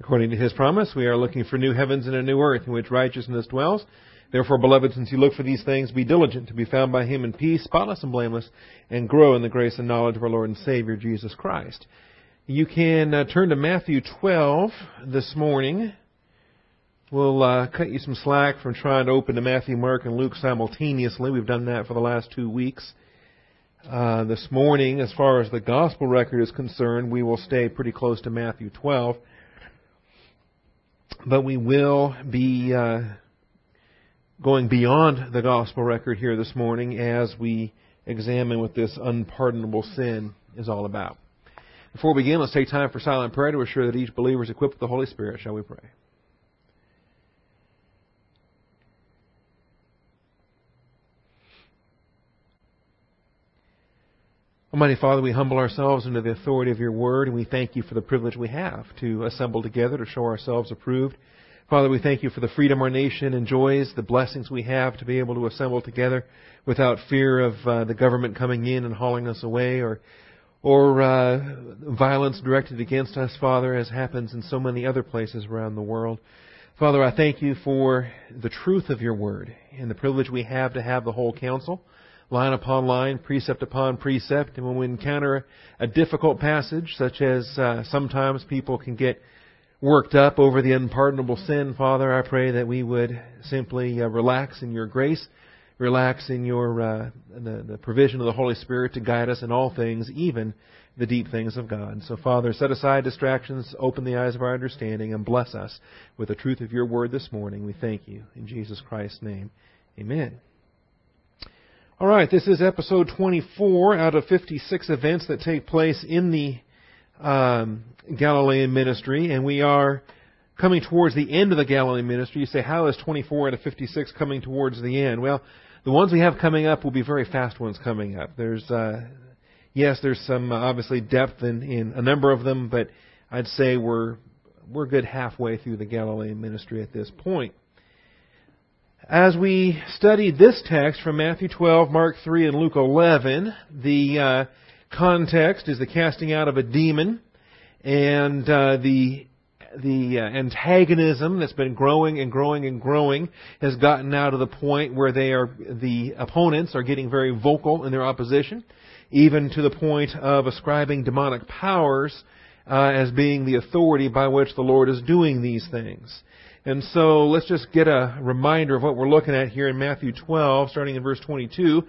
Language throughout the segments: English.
According to his promise, we are looking for new heavens and a new earth in which righteousness dwells. Therefore, beloved, since you look for these things, be diligent to be found by him in peace, spotless and blameless, and grow in the grace and knowledge of our Lord and Savior, Jesus Christ. You can uh, turn to Matthew 12 this morning. We'll uh, cut you some slack from trying to open to Matthew, Mark, and Luke simultaneously. We've done that for the last two weeks. Uh, this morning, as far as the gospel record is concerned, we will stay pretty close to Matthew 12 but we will be uh, going beyond the gospel record here this morning as we examine what this unpardonable sin is all about. Before we begin, let's take time for silent prayer to assure that each believer is equipped with the Holy Spirit. Shall we pray? Almighty Father, we humble ourselves under the authority of your word, and we thank you for the privilege we have to assemble together to show ourselves approved. Father, we thank you for the freedom our nation enjoys, the blessings we have to be able to assemble together without fear of uh, the government coming in and hauling us away or or uh, violence directed against us, Father, as happens in so many other places around the world. Father, I thank you for the truth of your word and the privilege we have to have the whole counsel line upon line, precept upon precept. And when we encounter a difficult passage, such as uh, sometimes people can get worked up over the unpardonable sin, Father, I pray that we would simply uh, relax in your grace, relax in your uh, the, the provision of the Holy Spirit to guide us in all things, even the deep things of God. So, Father, set aside distractions, open the eyes of our understanding, and bless us with the truth of your word this morning. We thank you. In Jesus Christ's name, amen. All right, this is episode 24 out of 56 events that take place in the um, Galilean ministry, and we are coming towards the end of the Galilean ministry. You say, how is 24 out of 56 coming towards the end? Well, the ones we have coming up will be very fast ones coming up. There's, uh, yes, there's some uh, obviously depth in, in a number of them, but I'd say we're we're good halfway through the Galilean ministry at this point. As we study this text from Matthew 12, Mark 3, and Luke 11, the uh, context is the casting out of a demon and uh, the the uh, antagonism that's been growing and growing and growing has gotten now to the point where they are the opponents are getting very vocal in their opposition, even to the point of ascribing demonic powers uh, as being the authority by which the Lord is doing these things. And so let's just get a reminder of what we're looking at here in Matthew 12, starting in verse 22.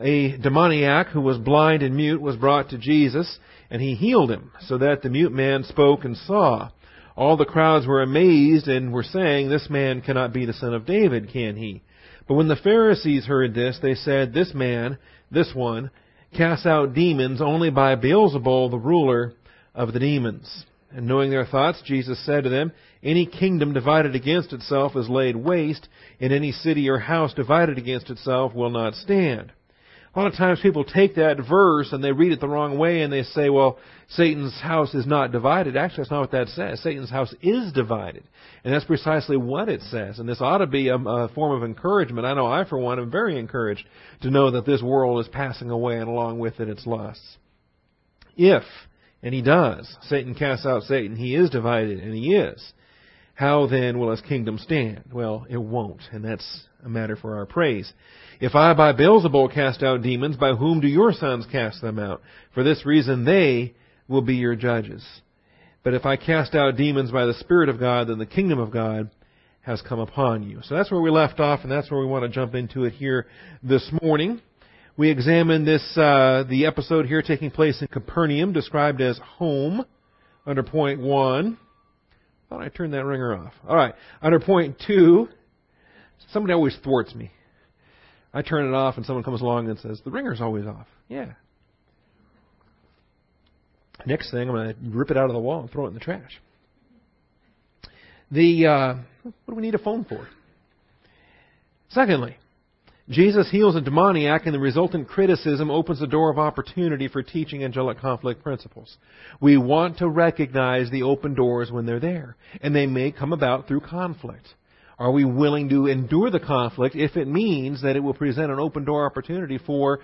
A demoniac who was blind and mute was brought to Jesus, and he healed him, so that the mute man spoke and saw. All the crowds were amazed and were saying, This man cannot be the son of David, can he? But when the Pharisees heard this, they said, This man, this one, casts out demons only by Beelzebul, the ruler of the demons. And knowing their thoughts, Jesus said to them, Any kingdom divided against itself is laid waste, and any city or house divided against itself will not stand. A lot of times people take that verse and they read it the wrong way and they say, well, Satan's house is not divided. Actually, that's not what that says. Satan's house is divided. And that's precisely what it says. And this ought to be a, a form of encouragement. I know I, for one, am very encouraged to know that this world is passing away and along with it its lusts. If and he does. Satan casts out Satan. He is divided, and he is. How then will his kingdom stand? Well, it won't, and that's a matter for our praise. If I by Beelzebul cast out demons, by whom do your sons cast them out? For this reason they will be your judges. But if I cast out demons by the Spirit of God, then the kingdom of God has come upon you. So that's where we left off, and that's where we want to jump into it here this morning. We examined this, uh, the episode here taking place in Capernaum, described as home, under point one. I turned that ringer off. All right. Under point two, somebody always thwarts me. I turn it off, and someone comes along and says, "The ringer's always off." Yeah. Next thing, I'm going to rip it out of the wall and throw it in the trash. The uh, what do we need a phone for? Secondly, Jesus heals a demoniac, and the resultant criticism opens the door of opportunity for teaching angelic conflict principles. We want to recognize the open doors when they're there, and they may come about through conflict. Are we willing to endure the conflict if it means that it will present an open door opportunity for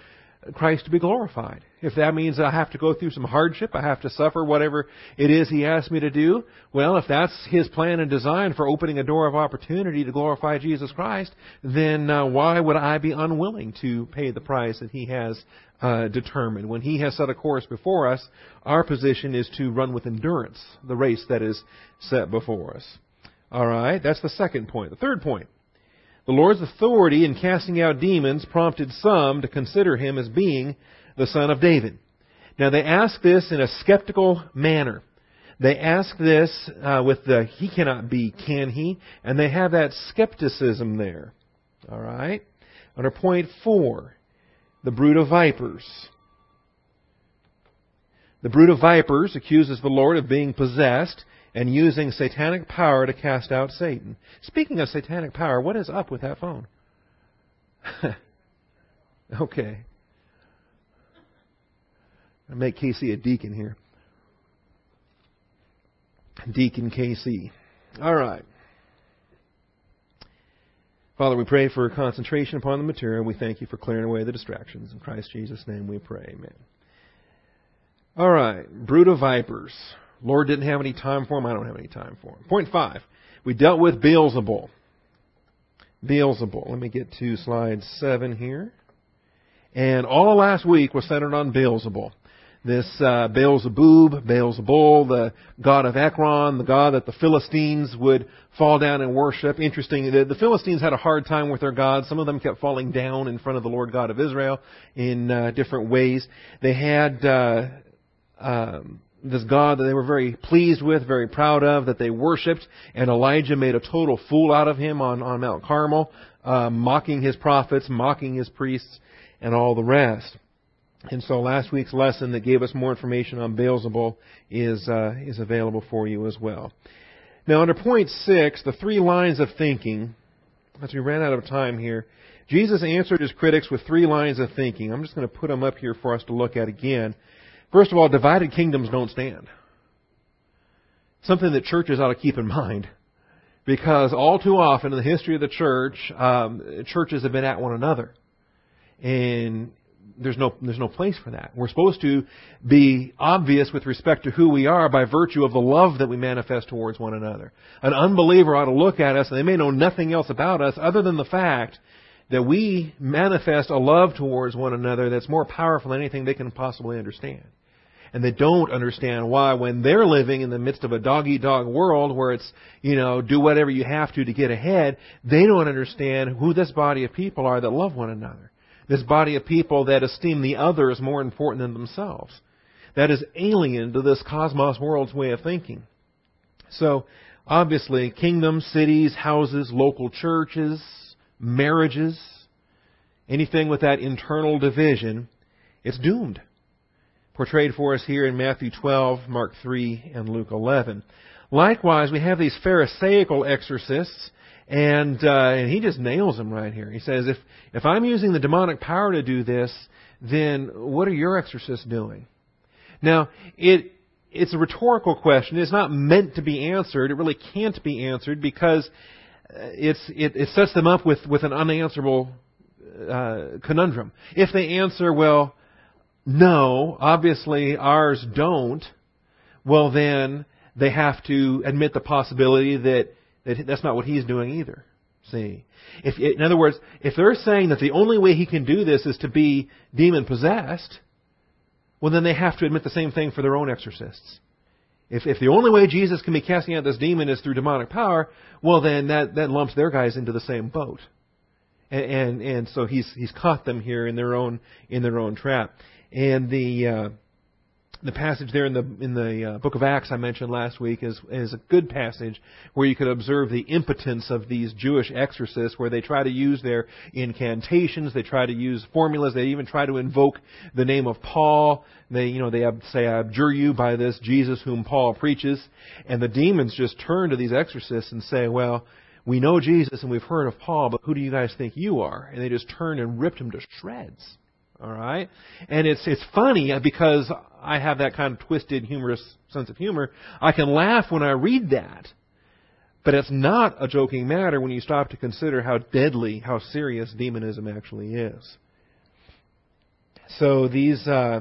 Christ to be glorified. If that means I have to go through some hardship, I have to suffer whatever it is He asks me to do, well, if that's His plan and design for opening a door of opportunity to glorify Jesus Christ, then uh, why would I be unwilling to pay the price that He has uh, determined? When He has set a course before us, our position is to run with endurance the race that is set before us. All right, that's the second point. The third point. The Lord's authority in casting out demons prompted some to consider him as being the son of David. Now they ask this in a skeptical manner. They ask this uh, with the he cannot be, can he? And they have that skepticism there. All right? Under point four, the brood of vipers. The brood of vipers accuses the Lord of being possessed and using satanic power to cast out Satan. Speaking of satanic power, what is up with that phone? okay. I make Casey a deacon here. Deacon KC. All right. Father, we pray for concentration upon the material. We thank you for clearing away the distractions. In Christ Jesus' name we pray. Amen. All right. Brood of vipers. Lord didn't have any time for him. I don't have any time for him. Point five. We dealt with Beelzebul. Beelzebul. Let me get to slide seven here. And all of last week was centered on Beelzebul. This uh, Beelzebub, Beelzebul, the god of Ekron, the god that the Philistines would fall down and worship. Interesting, the, the Philistines had a hard time with their gods. Some of them kept falling down in front of the Lord God of Israel in uh, different ways. They had uh, um, this God that they were very pleased with, very proud of, that they worshipped, and Elijah made a total fool out of him on, on Mount Carmel, uh, mocking his prophets, mocking his priests, and all the rest. And so last week's lesson that gave us more information on Beelzebul is, uh, is available for you as well. Now under point six, the three lines of thinking, as we ran out of time here, Jesus answered his critics with three lines of thinking. I'm just going to put them up here for us to look at again. First of all, divided kingdoms don't stand. Something that churches ought to keep in mind. Because all too often in the history of the church, um, churches have been at one another. And there's no, there's no place for that. We're supposed to be obvious with respect to who we are by virtue of the love that we manifest towards one another. An unbeliever ought to look at us and they may know nothing else about us other than the fact that we manifest a love towards one another that's more powerful than anything they can possibly understand and they don't understand why when they're living in the midst of a dog eat dog world where it's, you know, do whatever you have to to get ahead, they don't understand who this body of people are that love one another. This body of people that esteem the other as more important than themselves. That is alien to this cosmos world's way of thinking. So, obviously, kingdoms, cities, houses, local churches, marriages, anything with that internal division, it's doomed portrayed for us here in Matthew 12, Mark 3, and Luke 11. Likewise, we have these Pharisaical exorcists, and uh, and he just nails them right here. He says, if if I'm using the demonic power to do this, then what are your exorcists doing? Now, it it's a rhetorical question. It's not meant to be answered. It really can't be answered because uh, it's it, it sets them up with with an unanswerable uh, conundrum. If they answer, well, no, obviously ours don't, well then they have to admit the possibility that, that that's not what he's doing either. See? If, in other words, if they're saying that the only way he can do this is to be demon possessed, well then they have to admit the same thing for their own exorcists. If, if the only way Jesus can be casting out this demon is through demonic power, well then that, that lumps their guys into the same boat. And, and, and so he's, he's caught them here in their own, in their own trap. And the uh, the passage there in the in the uh, book of Acts I mentioned last week is is a good passage where you could observe the impotence of these Jewish exorcists, where they try to use their incantations, they try to use formulas, they even try to invoke the name of Paul. They you know they say I abjure you by this Jesus whom Paul preaches, and the demons just turn to these exorcists and say, well. We know Jesus and we've heard of Paul, but who do you guys think you are? And they just turned and ripped him to shreds. All right, and it's it's funny because I have that kind of twisted, humorous sense of humor. I can laugh when I read that, but it's not a joking matter when you stop to consider how deadly, how serious demonism actually is. So these, uh,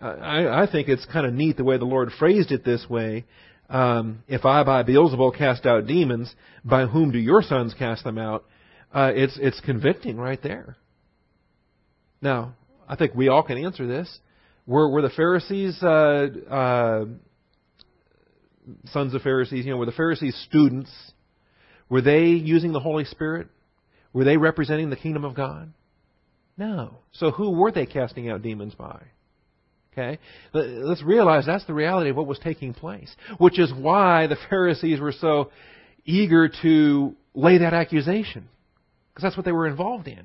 I, I think it's kind of neat the way the Lord phrased it this way. Um, if I by Beelzebul cast out demons, by whom do your sons cast them out? Uh, it's it's convicting right there. Now, I think we all can answer this. Were were the Pharisees uh, uh, sons of Pharisees? You know, were the Pharisees students? Were they using the Holy Spirit? Were they representing the kingdom of God? No. So who were they casting out demons by? Okay? Let's realize that's the reality of what was taking place. Which is why the Pharisees were so eager to lay that accusation. Because that's what they were involved in.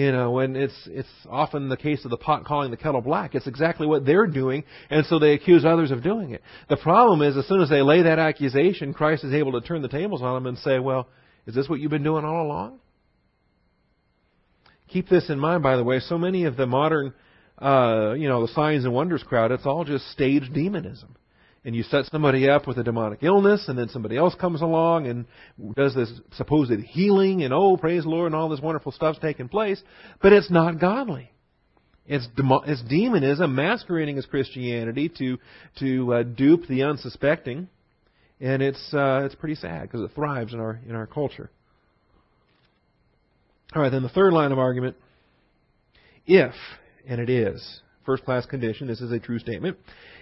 You know, and it's it's often the case of the pot calling the kettle black. It's exactly what they're doing, and so they accuse others of doing it. The problem is, as soon as they lay that accusation, Christ is able to turn the tables on them and say, "Well, is this what you've been doing all along?" Keep this in mind, by the way. So many of the modern, uh, you know, the signs and wonders crowd, it's all just staged demonism and you set somebody up with a demonic illness, and then somebody else comes along and does this supposed healing, and oh, praise the Lord, and all this wonderful stuff's taking place, but it's not godly. It's, demo- it's demonism masquerading as Christianity to to uh, dupe the unsuspecting, and it's uh, it's pretty sad because it thrives in our in our culture. All right, then the third line of argument: if, and it is, first class condition. This is a true statement.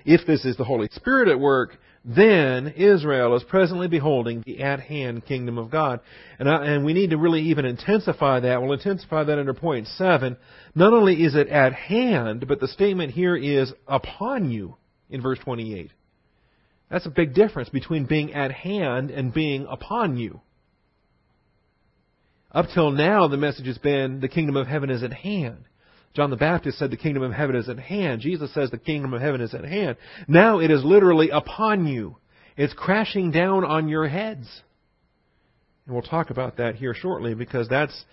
If this is the Holy Spirit at work, then Israel is presently beholding the at hand kingdom of God. And, I, and we need to really even intensify that. We'll intensify that under point seven. Not only is it at hand, but the statement here is upon you in verse 28. That's a big difference between being at hand and being upon you. Up till now, the message has been the kingdom of heaven is at hand. John the Baptist said the kingdom of heaven is at hand. Jesus says the kingdom of heaven is at hand. Now it is literally upon you. It's crashing down on your heads. And we'll talk about that here shortly because that's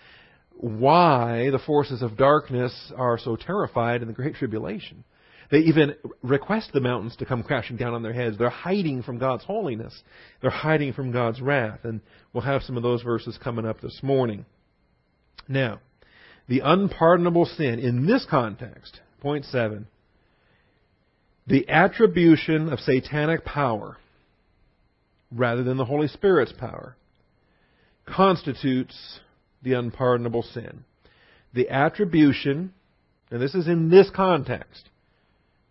why the forces of darkness are so terrified in the Great Tribulation. They even request the mountains to come crashing down on their heads. They're hiding from God's holiness. They're hiding from God's wrath. And we'll have some of those verses coming up this morning. Now, the unpardonable sin in this context, point seven, the attribution of satanic power rather than the Holy Spirit's power constitutes the unpardonable sin. The attribution, and this is in this context,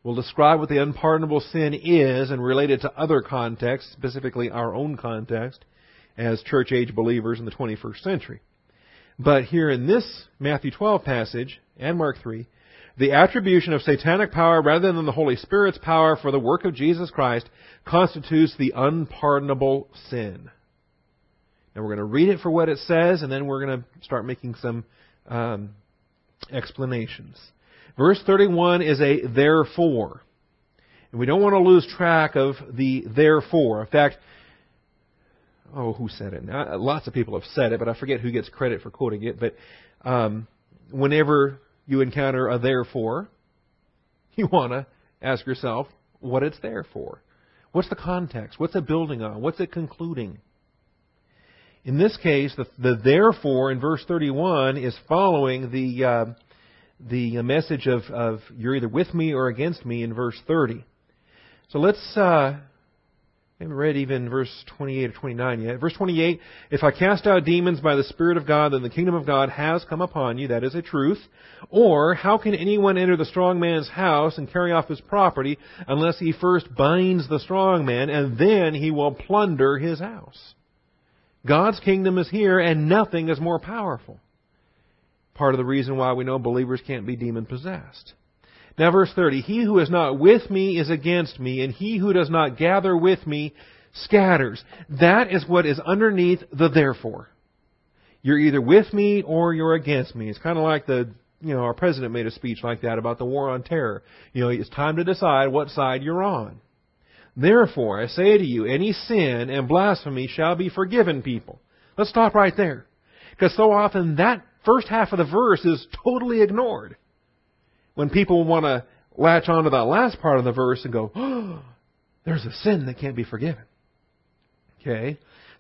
will describe what the unpardonable sin is and relate it to other contexts, specifically our own context, as church age believers in the 21st century. But here in this Matthew 12 passage and Mark 3, the attribution of satanic power rather than the Holy Spirit's power for the work of Jesus Christ constitutes the unpardonable sin. And we're going to read it for what it says, and then we're going to start making some um, explanations. Verse 31 is a therefore. And we don't want to lose track of the therefore. In fact, oh, who said it? Now, lots of people have said it, but I forget who gets credit for quoting it. But um, whenever you encounter a therefore, you want to ask yourself what it's there for. What's the context? What's it building on? What's it concluding? In this case, the, the therefore in verse 31 is following the uh, the message of, of you're either with me or against me in verse 30. So let's uh, we haven't read even verse 28 or 29 yet. Verse 28, if I cast out demons by the Spirit of God, then the kingdom of God has come upon you. That is a truth. Or, how can anyone enter the strong man's house and carry off his property unless he first binds the strong man and then he will plunder his house? God's kingdom is here and nothing is more powerful. Part of the reason why we know believers can't be demon possessed. Now, verse 30 He who is not with me is against me, and he who does not gather with me scatters. That is what is underneath the therefore. You're either with me or you're against me. It's kind of like the, you know, our president made a speech like that about the war on terror. You know, it's time to decide what side you're on. Therefore, I say to you, any sin and blasphemy shall be forgiven people. Let's stop right there. Because so often that first half of the verse is totally ignored when people want to latch onto that last part of the verse and go, oh, there's a sin that can't be forgiven. Okay?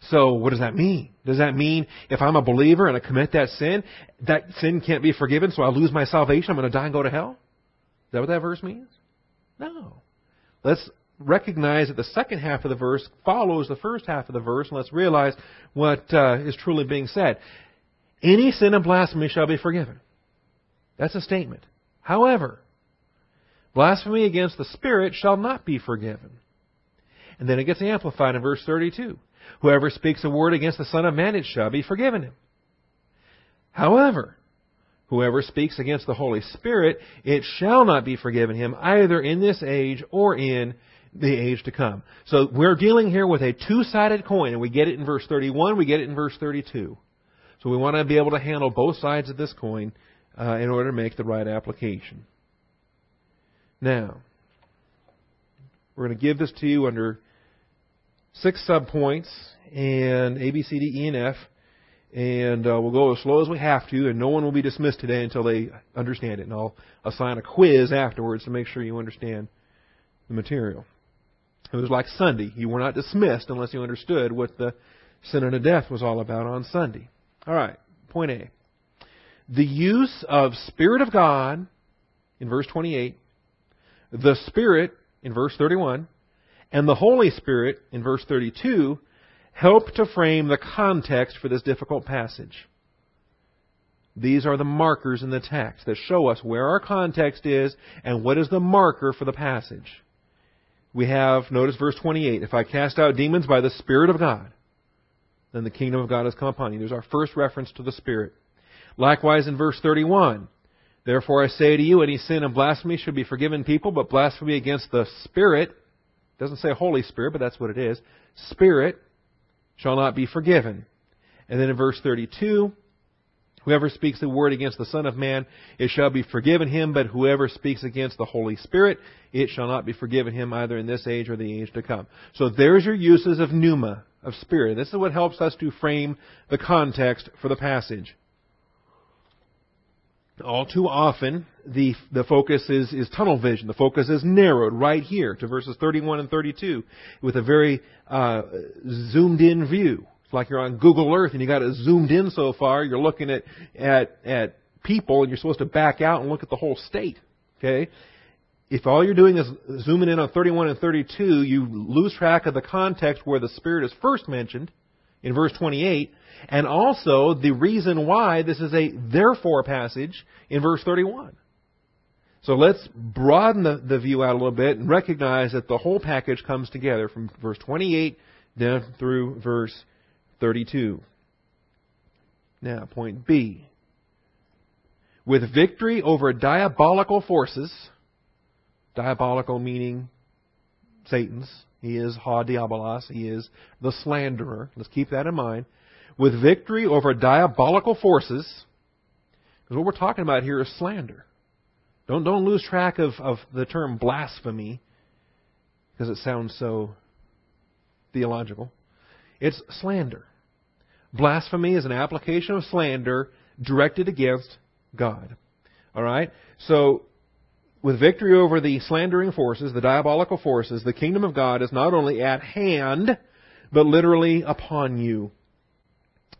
So what does that mean? Does that mean if I'm a believer and I commit that sin, that sin can't be forgiven, so I lose my salvation, I'm going to die and go to hell? Is that what that verse means? No. Let's recognize that the second half of the verse follows the first half of the verse, and let's realize what uh, is truly being said. Any sin and blasphemy shall be forgiven. That's a statement. However, blasphemy against the Spirit shall not be forgiven. And then it gets amplified in verse 32. Whoever speaks a word against the Son of Man, it shall be forgiven him. However, whoever speaks against the Holy Spirit, it shall not be forgiven him either in this age or in the age to come. So we're dealing here with a two-sided coin, and we get it in verse 31, we get it in verse 32. So we want to be able to handle both sides of this coin uh, in order to make the right application. Now, we're going to give this to you under six subpoints and A, B, C, D, E, and F. And uh, we'll go as slow as we have to, and no one will be dismissed today until they understand it. And I'll assign a quiz afterwards to make sure you understand the material. It was like Sunday. You were not dismissed unless you understood what the sin unto death was all about on Sunday. All right, point A. The use of Spirit of God in verse 28, the Spirit in verse 31, and the Holy Spirit in verse 32 help to frame the context for this difficult passage. These are the markers in the text that show us where our context is and what is the marker for the passage. We have, notice verse 28, if I cast out demons by the Spirit of God, then the kingdom of God has come upon you. There's our first reference to the Spirit. Likewise in verse 31, therefore I say to you, any sin and blasphemy should be forgiven people, but blasphemy against the Spirit doesn't say Holy Spirit, but that's what it is. Spirit shall not be forgiven. And then in verse 32, whoever speaks the word against the Son of Man, it shall be forgiven him, but whoever speaks against the Holy Spirit, it shall not be forgiven him either in this age or the age to come. So there's your uses of pneuma, of spirit. This is what helps us to frame the context for the passage all too often the the focus is is tunnel vision. The focus is narrowed right here to verses 31 and 32 with a very uh, zoomed in view. It's like you're on Google Earth and you got it zoomed in so far. You're looking at at at people and you're supposed to back out and look at the whole state. Okay. If all you're doing is zooming in on 31 and 32, you lose track of the context where the Spirit is first mentioned in verse 28, and also the reason why this is a therefore passage in verse 31. So let's broaden the, the view out a little bit and recognize that the whole package comes together from verse 28 down through verse 32. Now, point B. With victory over diabolical forces, diabolical meaning Satan's, he is ha diabolos, he is the slanderer. Let's keep that in mind with victory over diabolical forces. Because what we're talking about here is slander. Don't, don't lose track of, of the term blasphemy because it sounds so theological. It's slander. Blasphemy is an application of slander directed against God. All right? So, with victory over the slandering forces, the diabolical forces, the kingdom of God is not only at hand, but literally upon you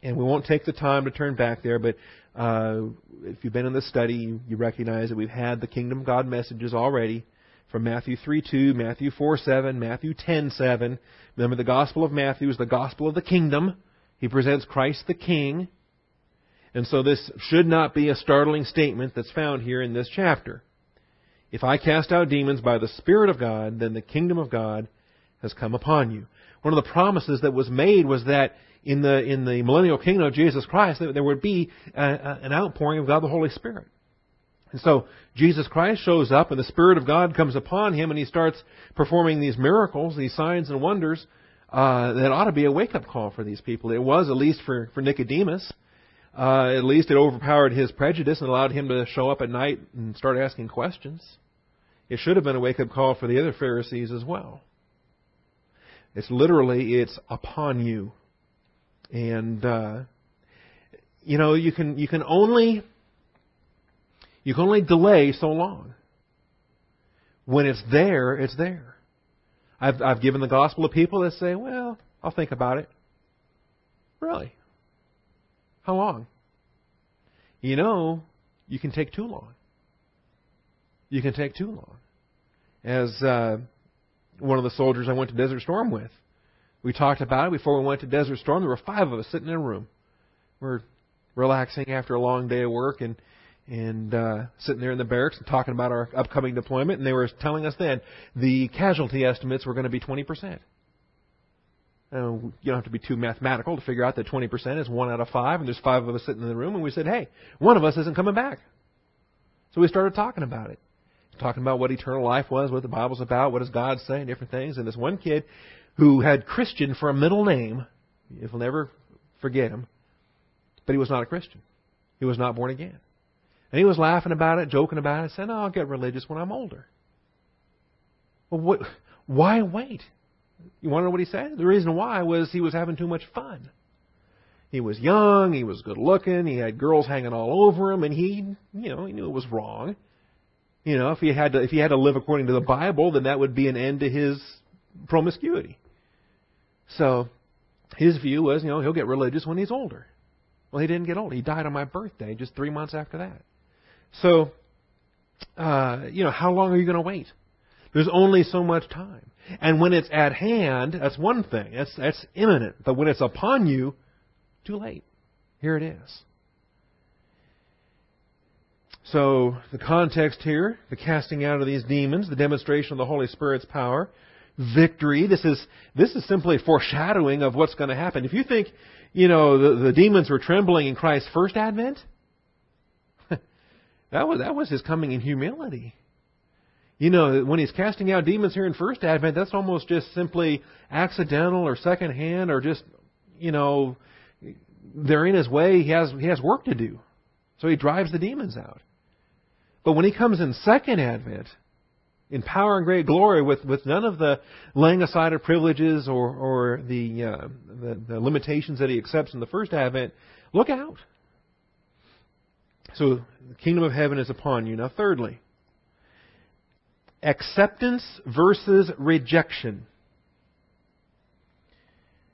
and we won't take the time to turn back there, but uh, if you've been in the study, you, you recognize that we've had the kingdom of God messages already from Matthew 3 2, Matthew 4 7, Matthew 10 7. Remember, the Gospel of Matthew is the Gospel of the kingdom. He presents Christ the King. And so this should not be a startling statement that's found here in this chapter. If I cast out demons by the Spirit of God, then the kingdom of God has come upon you. One of the promises that was made was that in the in the millennial kingdom of Jesus Christ, there would be a, a, an outpouring of God the Holy Spirit. And so Jesus Christ shows up, and the Spirit of God comes upon him, and he starts performing these miracles, these signs and wonders. Uh, that ought to be a wake-up call for these people. It was at least for for Nicodemus. Uh, at least it overpowered his prejudice and allowed him to show up at night and start asking questions. It should have been a wake-up call for the other Pharisees as well. It's literally it's upon you and uh, you know you can you can only you can only delay so long. When it's there, it's there. I've I've given the gospel to people that say, "Well, I'll think about it." Really? How long? You know, you can take too long. You can take too long. As uh, one of the soldiers I went to Desert Storm with, we talked about it before we went to Desert Storm. There were five of us sitting in a room. We're relaxing after a long day of work and and uh, sitting there in the barracks and talking about our upcoming deployment. And they were telling us then the casualty estimates were going to be 20 percent. Uh, you don't have to be too mathematical to figure out that 20% is one out of five, and there's five of us sitting in the room, and we said, hey, one of us isn't coming back. So we started talking about it. Talking about what eternal life was, what the Bible's about, what does God say, and different things. And this one kid who had Christian for a middle name, if we'll never forget him, but he was not a Christian. He was not born again. And he was laughing about it, joking about it, saying, oh, I'll get religious when I'm older. Well, what, why wait? You want to know what he said? The reason why was he was having too much fun. He was young, he was good looking, he had girls hanging all over him, and he, you know, he knew it was wrong. You know, if he had to, if he had to live according to the Bible, then that would be an end to his promiscuity. So, his view was, you know, he'll get religious when he's older. Well, he didn't get old. He died on my birthday, just three months after that. So, uh, you know, how long are you going to wait? There's only so much time. And when it's at hand, that's one thing. That's, that's imminent. But when it's upon you, too late. Here it is. So, the context here, the casting out of these demons, the demonstration of the Holy Spirit's power, victory. This is, this is simply foreshadowing of what's going to happen. If you think, you know, the, the demons were trembling in Christ's first advent, that was, that was his coming in humility. You know, when he's casting out demons here in First Advent, that's almost just simply accidental or secondhand or just, you know, they're in his way. He has, he has work to do. So he drives the demons out. But when he comes in Second Advent, in power and great glory, with, with none of the laying aside of privileges or, or the, uh, the, the limitations that he accepts in the First Advent, look out. So the kingdom of heaven is upon you. Now, thirdly, acceptance versus rejection.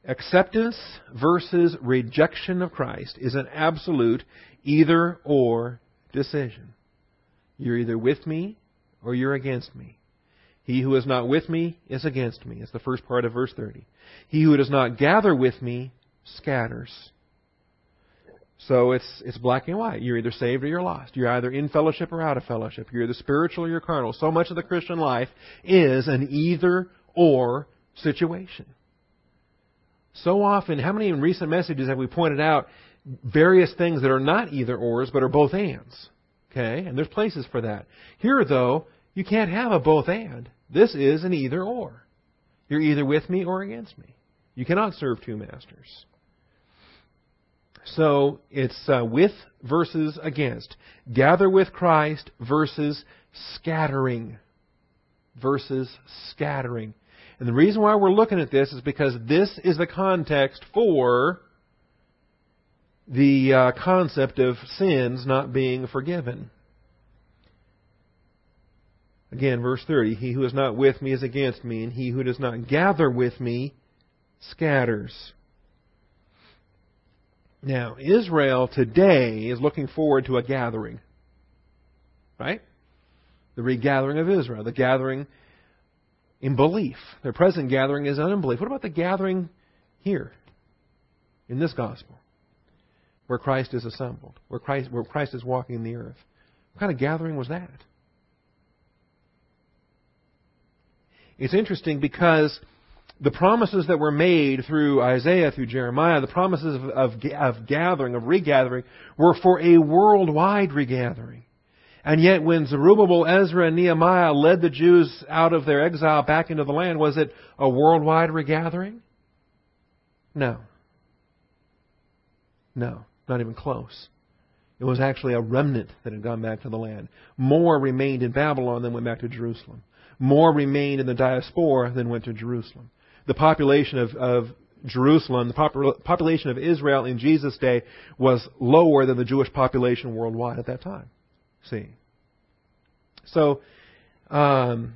Acceptance versus rejection of Christ is an absolute either or decision. You're either with me or you're against me. He who is not with me is against me. It's the first part of verse 30. He who does not gather with me scatters. So it's it's black and white. You're either saved or you're lost. You're either in fellowship or out of fellowship. You're either spiritual or you're carnal. So much of the Christian life is an either or situation. So often, how many in recent messages have we pointed out various things that are not either ors but are both ands? Okay, and there's places for that. Here, though, you can't have a both and. This is an either or. You're either with me or against me. You cannot serve two masters. So it's uh, with versus against. Gather with Christ versus scattering. Versus scattering. And the reason why we're looking at this is because this is the context for the uh, concept of sins not being forgiven. Again, verse 30 He who is not with me is against me, and he who does not gather with me scatters. Now, Israel today is looking forward to a gathering. Right? The regathering of Israel, the gathering in belief. Their present gathering is unbelief. What about the gathering here in this gospel? Where Christ is assembled, where Christ, where Christ is walking in the earth. What kind of gathering was that? It's interesting because the promises that were made through Isaiah, through Jeremiah, the promises of, of, of, gathering, of regathering, were for a worldwide regathering. And yet when Zerubbabel, Ezra, and Nehemiah led the Jews out of their exile back into the land, was it a worldwide regathering? No. No, not even close. It was actually a remnant that had gone back to the land. More remained in Babylon than went back to Jerusalem. More remained in the diaspora than went to Jerusalem the population of, of Jerusalem, the population of Israel in Jesus' day was lower than the Jewish population worldwide at that time. See? So, um,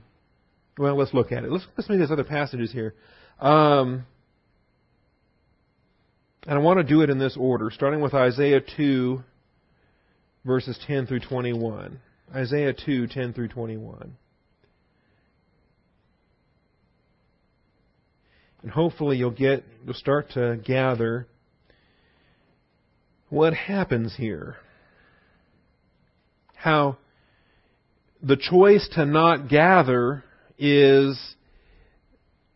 well, let's look at it. Let's, let's at these other passages here. Um, And I want to do it in this order, starting with Isaiah 2, verses 10 through 21. Isaiah 2, 10 through 21. And hopefully you'll get, you'll start to gather what happens here. How the choice to not gather is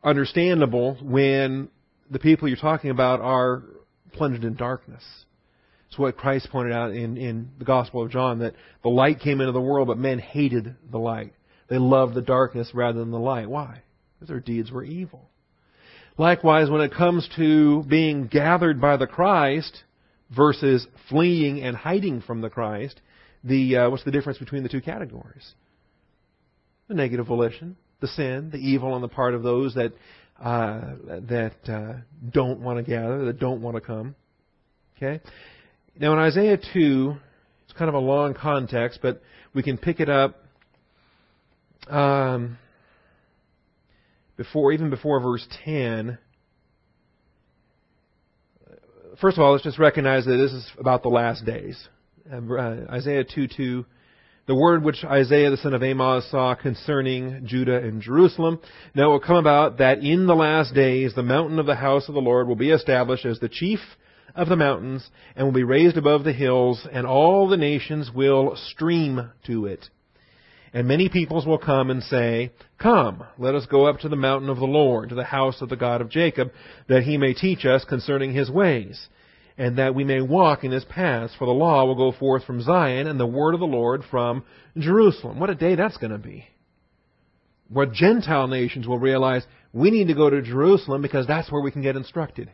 understandable when the people you're talking about are plunged in darkness. It's what Christ pointed out in, in the Gospel of John that the light came into the world, but men hated the light. They loved the darkness rather than the light. Why? Because their deeds were evil. Likewise, when it comes to being gathered by the Christ versus fleeing and hiding from the Christ, the uh, what's the difference between the two categories? The negative volition, the sin, the evil on the part of those that uh, that uh, don't want to gather, that don't want to come. Okay. Now in Isaiah two, it's kind of a long context, but we can pick it up. Um, before, even before verse 10, first of all, let's just recognize that this is about the last days. Uh, Isaiah 2 2, the word which Isaiah the son of Amoz saw concerning Judah and Jerusalem. Now it will come about that in the last days the mountain of the house of the Lord will be established as the chief of the mountains and will be raised above the hills, and all the nations will stream to it. And many peoples will come and say, Come, let us go up to the mountain of the Lord, to the house of the God of Jacob, that he may teach us concerning his ways, and that we may walk in his paths. For the law will go forth from Zion, and the word of the Lord from Jerusalem. What a day that's going to be. Where Gentile nations will realize we need to go to Jerusalem because that's where we can get instructed.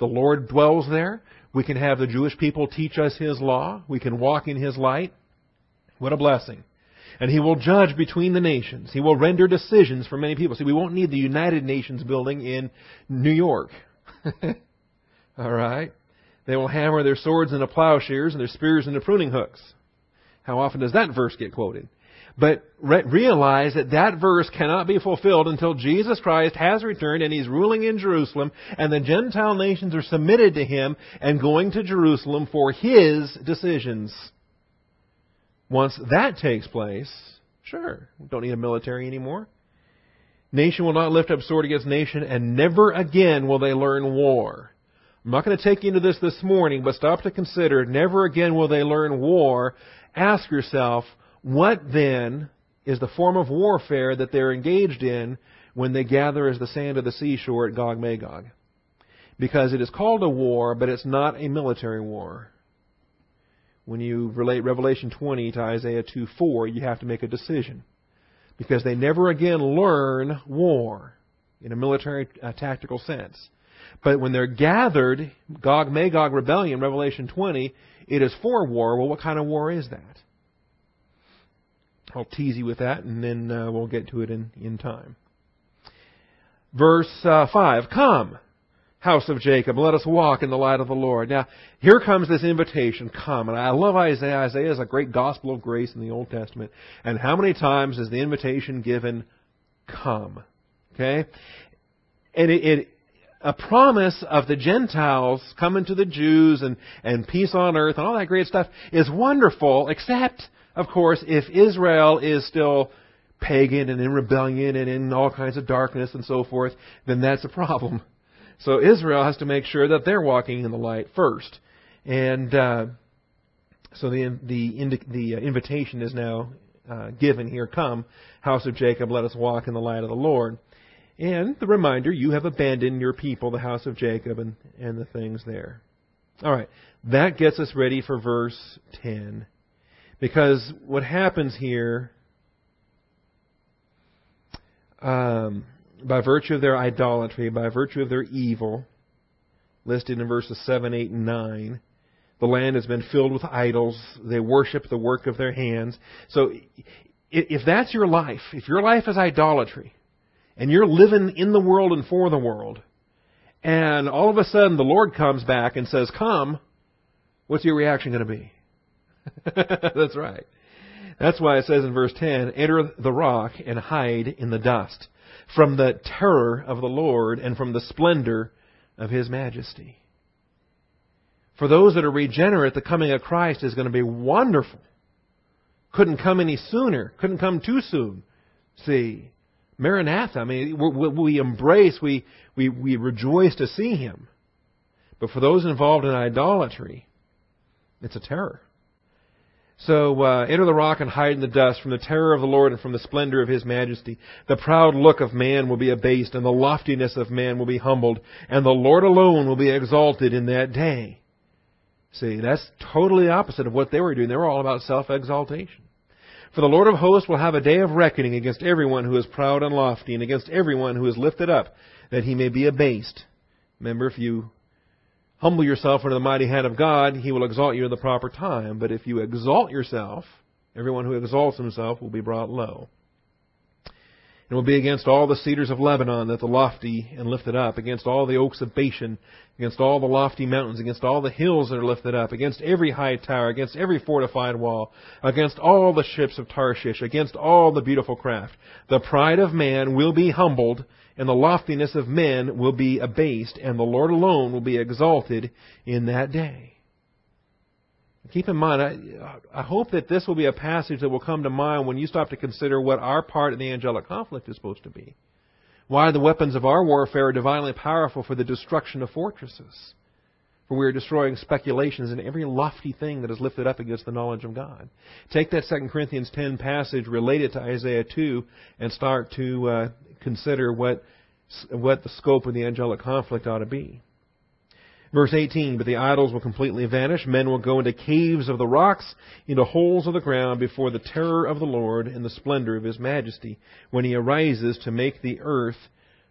The Lord dwells there. We can have the Jewish people teach us his law. We can walk in his light. What a blessing and he will judge between the nations. He will render decisions for many people. See, we won't need the United Nations building in New York. All right? They will hammer their swords into plowshares and their spears into pruning hooks. How often does that verse get quoted? But re- realize that that verse cannot be fulfilled until Jesus Christ has returned and he's ruling in Jerusalem and the Gentile nations are submitted to him and going to Jerusalem for his decisions. Once that takes place, sure, we don't need a military anymore. Nation will not lift up sword against nation, and never again will they learn war. I'm not going to take you into this this morning, but stop to consider never again will they learn war. Ask yourself, what then is the form of warfare that they're engaged in when they gather as the sand of the seashore at Gog Magog? Because it is called a war, but it's not a military war when you relate Revelation 20 to Isaiah 2:4, you have to make a decision. Because they never again learn war in a military uh, tactical sense. But when they're gathered, Gog Magog rebellion, Revelation 20, it is for war. Well, what kind of war is that? I'll tease you with that, and then uh, we'll get to it in, in time. Verse uh, 5 Come, house of Jacob. Let us walk in the light of the Lord. Now, here comes this invitation. Come. And I love Isaiah. Isaiah is a great gospel of grace in the Old Testament. And how many times is the invitation given? Come. Okay? And it, it a promise of the Gentiles coming to the Jews and, and peace on earth and all that great stuff is wonderful, except, of course, if Israel is still pagan and in rebellion and in all kinds of darkness and so forth, then that's a problem. So Israel has to make sure that they're walking in the light first. And uh, so the the the uh, invitation is now uh, given here. Come, house of Jacob, let us walk in the light of the Lord. And the reminder, you have abandoned your people, the house of Jacob, and, and the things there. All right, that gets us ready for verse 10. Because what happens here, um, by virtue of their idolatry, by virtue of their evil, listed in verses 7, 8, and 9, the land has been filled with idols. They worship the work of their hands. So, if that's your life, if your life is idolatry, and you're living in the world and for the world, and all of a sudden the Lord comes back and says, Come, what's your reaction going to be? That's right. That's why it says in verse 10, Enter the rock and hide in the dust from the terror of the Lord and from the splendor of His majesty. For those that are regenerate, the coming of Christ is going to be wonderful. Couldn't come any sooner. Couldn't come too soon. See, Maranatha. I mean, we, we embrace, we, we, we rejoice to see Him. But for those involved in idolatry, it's a terror. So uh, enter the rock and hide in the dust from the terror of the Lord and from the splendor of His majesty. The proud look of man will be abased, and the loftiness of man will be humbled, and the Lord alone will be exalted in that day. See, that's totally opposite of what they were doing. They were all about self-exaltation. For the Lord of hosts will have a day of reckoning against everyone who is proud and lofty, and against everyone who is lifted up, that he may be abased. Remember, if you humble yourself under the mighty hand of God, He will exalt you in the proper time. But if you exalt yourself, everyone who exalts himself will be brought low. It will be against all the cedars of Lebanon that the lofty and lifted up, against all the oaks of Bashan, against all the lofty mountains, against all the hills that are lifted up, against every high tower, against every fortified wall, against all the ships of Tarshish, against all the beautiful craft. The pride of man will be humbled, and the loftiness of men will be abased, and the Lord alone will be exalted in that day. Keep in mind, I, I, hope that this will be a passage that will come to mind when you stop to consider what our part in the angelic conflict is supposed to be. Why the weapons of our warfare are divinely powerful for the destruction of fortresses. For we are destroying speculations and every lofty thing that is lifted up against the knowledge of God. Take that 2 Corinthians 10 passage related to Isaiah 2 and start to uh, consider what, what the scope of the angelic conflict ought to be. Verse 18, but the idols will completely vanish. Men will go into caves of the rocks, into holes of the ground before the terror of the Lord and the splendor of His majesty when He arises to make the earth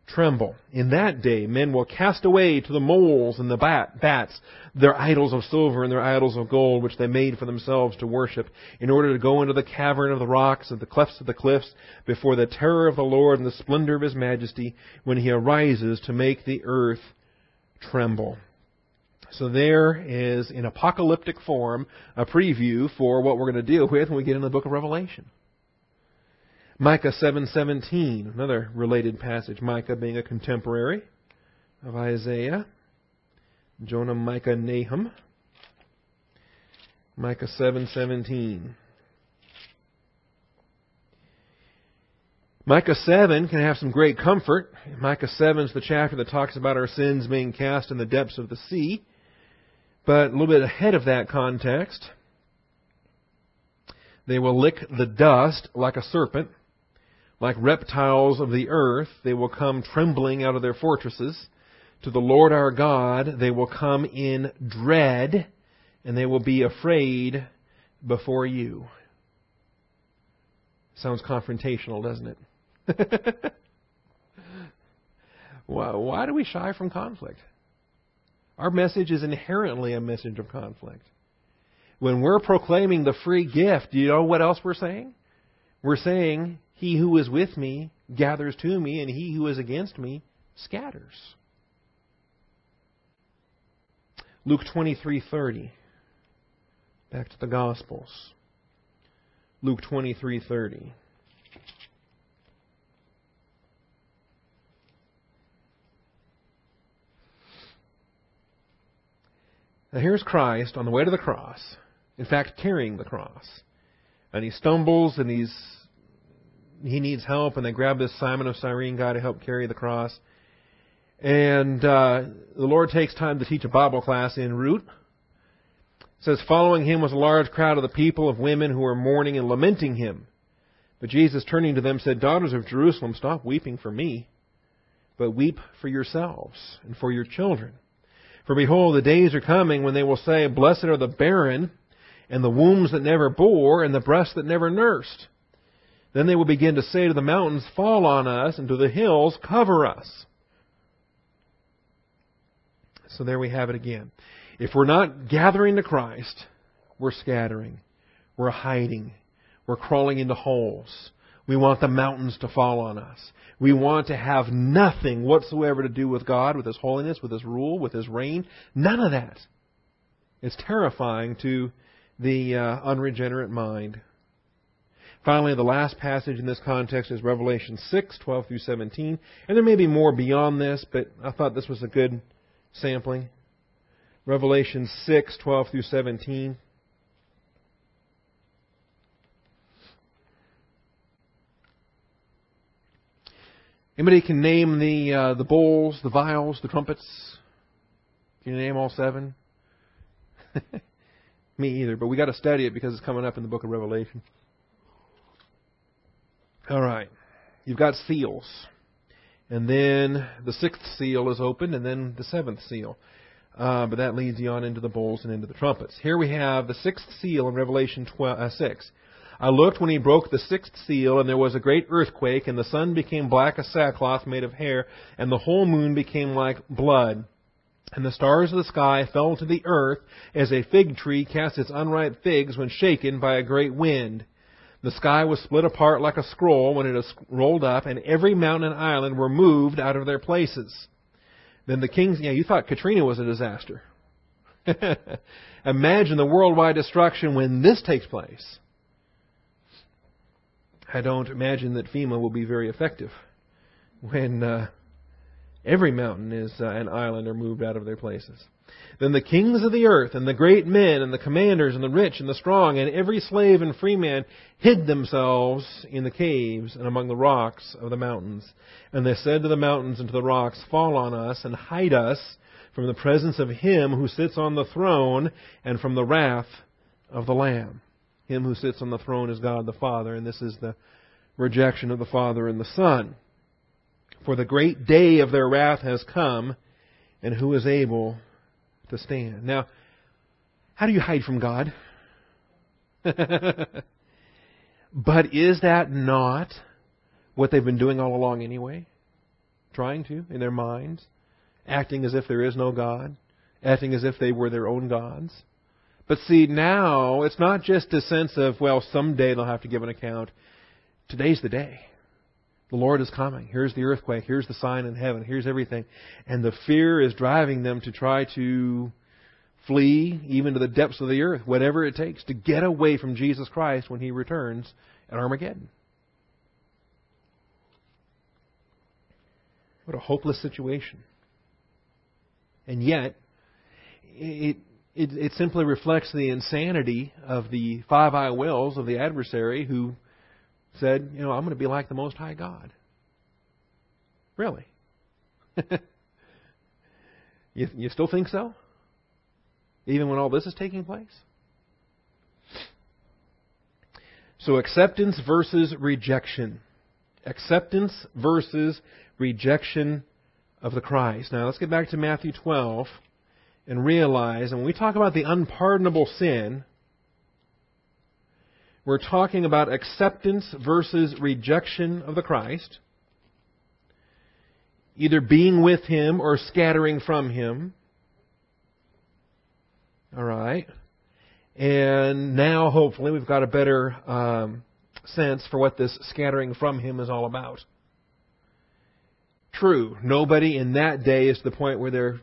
tremble. In that day, men will cast away to the moles and the bat, bats their idols of silver and their idols of gold, which they made for themselves to worship, in order to go into the cavern of the rocks and the clefts of the cliffs before the terror of the Lord and the splendor of His majesty when He arises to make the earth tremble. So there is, in apocalyptic form, a preview for what we're going to deal with when we get into the book of Revelation. Micah 7:17, another related passage. Micah being a contemporary of Isaiah. Jonah, Micah, Nahum. Micah 7:17. Micah 7 can have some great comfort. Micah 7 is the chapter that talks about our sins being cast in the depths of the sea. But a little bit ahead of that context, they will lick the dust like a serpent. Like reptiles of the earth, they will come trembling out of their fortresses. To the Lord our God, they will come in dread, and they will be afraid before you. Sounds confrontational, doesn't it? why, why do we shy from conflict? Our message is inherently a message of conflict. When we're proclaiming the free gift, do you know what else we're saying? We're saying, He who is with me gathers to me, and he who is against me scatters. Luke 23:30. Back to the Gospels. Luke 23:30. Now here's Christ on the way to the cross, in fact, carrying the cross. And he stumbles and he's he needs help, and they grab this Simon of Cyrene guy to help carry the cross. And uh, the Lord takes time to teach a Bible class en route. It says, following him was a large crowd of the people of women who were mourning and lamenting him. But Jesus, turning to them, said, Daughters of Jerusalem, stop weeping for me, but weep for yourselves and for your children. For behold, the days are coming when they will say, Blessed are the barren, and the wombs that never bore, and the breasts that never nursed. Then they will begin to say to the mountains, Fall on us, and to the hills, Cover us. So there we have it again. If we're not gathering to Christ, we're scattering. We're hiding. We're crawling into holes. We want the mountains to fall on us. We want to have nothing whatsoever to do with God, with His holiness, with His rule, with His reign. None of that. It's terrifying to the uh, unregenerate mind. Finally, the last passage in this context is Revelation 6, 12 through 17. And there may be more beyond this, but I thought this was a good sampling. Revelation 6, 12 through 17. Anybody can name the uh, the bowls, the vials, the trumpets? Can you name all seven? Me either, but we got to study it because it's coming up in the book of Revelation. All right, you've got seals, and then the sixth seal is opened, and then the seventh seal. Uh, but that leads you on into the bowls and into the trumpets. Here we have the sixth seal in Revelation 12, uh, 6. I looked when he broke the sixth seal, and there was a great earthquake, and the sun became black as sackcloth made of hair, and the whole moon became like blood. And the stars of the sky fell to the earth, as a fig tree casts its unripe figs when shaken by a great wind. The sky was split apart like a scroll when it is rolled up, and every mountain and island were moved out of their places. Then the kings, yeah, you thought Katrina was a disaster. Imagine the worldwide destruction when this takes place. I don't imagine that FEMA will be very effective when uh, every mountain is uh, an island or moved out of their places. Then the kings of the earth, and the great men, and the commanders, and the rich, and the strong, and every slave and free man hid themselves in the caves and among the rocks of the mountains. And they said to the mountains and to the rocks, Fall on us, and hide us from the presence of him who sits on the throne, and from the wrath of the Lamb. Him who sits on the throne is God the Father, and this is the rejection of the Father and the Son. For the great day of their wrath has come, and who is able to stand? Now, how do you hide from God? but is that not what they've been doing all along anyway? Trying to, in their minds? Acting as if there is no God? Acting as if they were their own gods? But see, now it's not just a sense of, well, someday they'll have to give an account. Today's the day. The Lord is coming. Here's the earthquake. Here's the sign in heaven. Here's everything. And the fear is driving them to try to flee even to the depths of the earth, whatever it takes, to get away from Jesus Christ when He returns at Armageddon. What a hopeless situation. And yet, it, it, it simply reflects the insanity of the five I wills of the adversary who said, you know, I'm going to be like the Most High God. Really? you, you still think so? Even when all this is taking place? So acceptance versus rejection. Acceptance versus rejection of the Christ. Now let's get back to Matthew 12 and realize, and when we talk about the unpardonable sin, we're talking about acceptance versus rejection of the Christ, either being with Him or scattering from Him. All right. And now, hopefully, we've got a better um, sense for what this scattering from Him is all about. True, nobody in that day is to the point where they're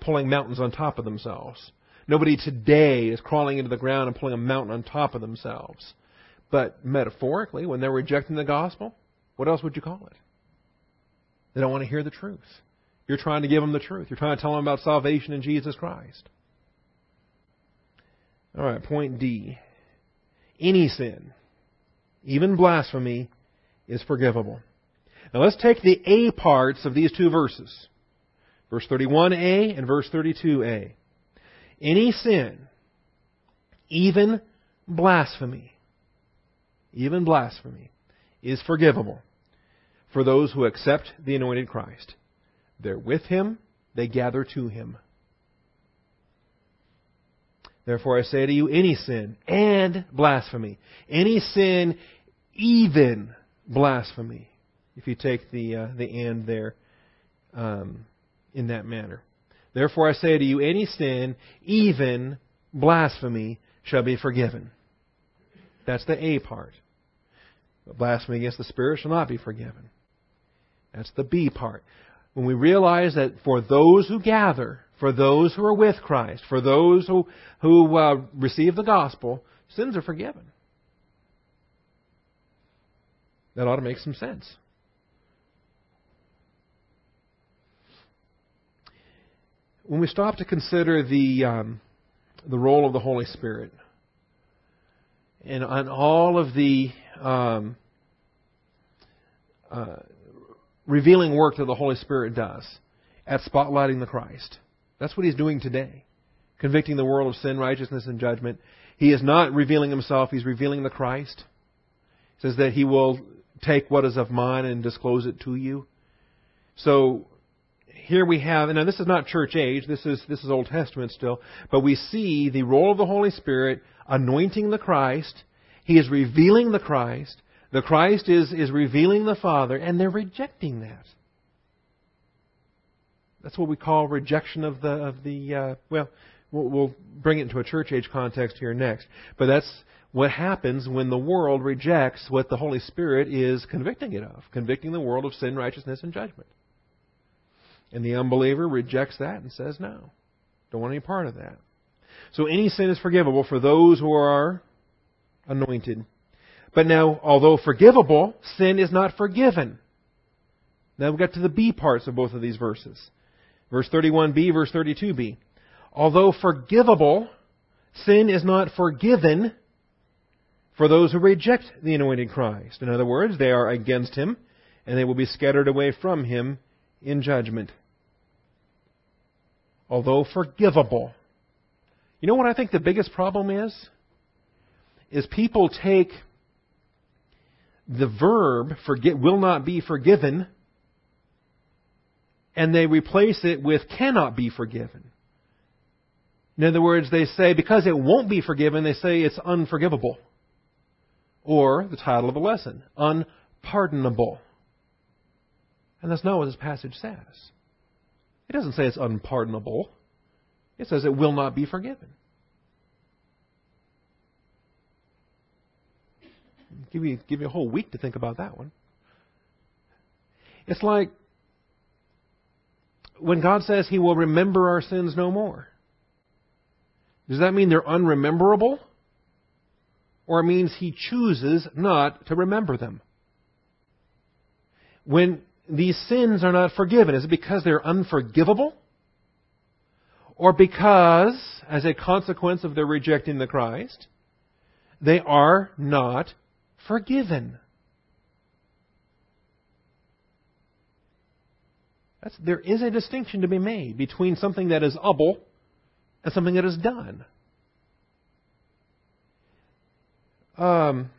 pulling mountains on top of themselves. Nobody today is crawling into the ground and pulling a mountain on top of themselves. But metaphorically, when they're rejecting the gospel, what else would you call it? They don't want to hear the truth. You're trying to give them the truth. You're trying to tell them about salvation in Jesus Christ. All right, point D. Any sin, even blasphemy, is forgivable. Now let's take the A parts of these two verses. Verse 31a and verse 32a. Any sin, even blasphemy, even blasphemy, is forgivable for those who accept the anointed Christ. They're with him, they gather to him. Therefore I say to you, any sin and blasphemy, any sin, even blasphemy, if you take the uh, the and there, um, in that manner. Therefore I say to you, any sin, even blasphemy, shall be forgiven. That's the A part. But blasphemy against the Spirit shall not be forgiven. That's the B part. When we realize that for those who gather, for those who are with Christ, for those who, who uh, receive the gospel, sins are forgiven. That ought to make some sense. When we stop to consider the um, the role of the Holy Spirit and on all of the um, uh, revealing work that the Holy Spirit does at spotlighting the Christ, that's what He's doing today, convicting the world of sin, righteousness, and judgment. He is not revealing Himself; He's revealing the Christ. He says that He will take what is of mine and disclose it to you. So here we have, and now this is not church age, this is, this is Old Testament still, but we see the role of the Holy Spirit anointing the Christ. He is revealing the Christ. The Christ is, is revealing the Father, and they're rejecting that. That's what we call rejection of the, of the uh, well, well, we'll bring it into a church age context here next. But that's what happens when the world rejects what the Holy Spirit is convicting it of, convicting the world of sin, righteousness, and judgment. And the unbeliever rejects that and says, no, don't want any part of that. So any sin is forgivable for those who are anointed. But now, although forgivable, sin is not forgiven. Now we've got to the B parts of both of these verses. Verse 31b, verse 32b. Although forgivable, sin is not forgiven for those who reject the anointed Christ. In other words, they are against him, and they will be scattered away from him in judgment although forgivable. You know what I think the biggest problem is? Is people take the verb forget will not be forgiven and they replace it with cannot be forgiven. In other words, they say because it won't be forgiven, they say it's unforgivable. Or the title of the lesson, unpardonable. And that's not what this passage says. It doesn't say it's unpardonable. It says it will not be forgiven. Give me, give you a whole week to think about that one. It's like when God says He will remember our sins no more. Does that mean they're unrememberable? Or it means He chooses not to remember them? When these sins are not forgiven? Is it because they're unforgivable? Or because, as a consequence of their rejecting the Christ, they are not forgiven? That's, there is a distinction to be made between something that is able and something that is done. Um,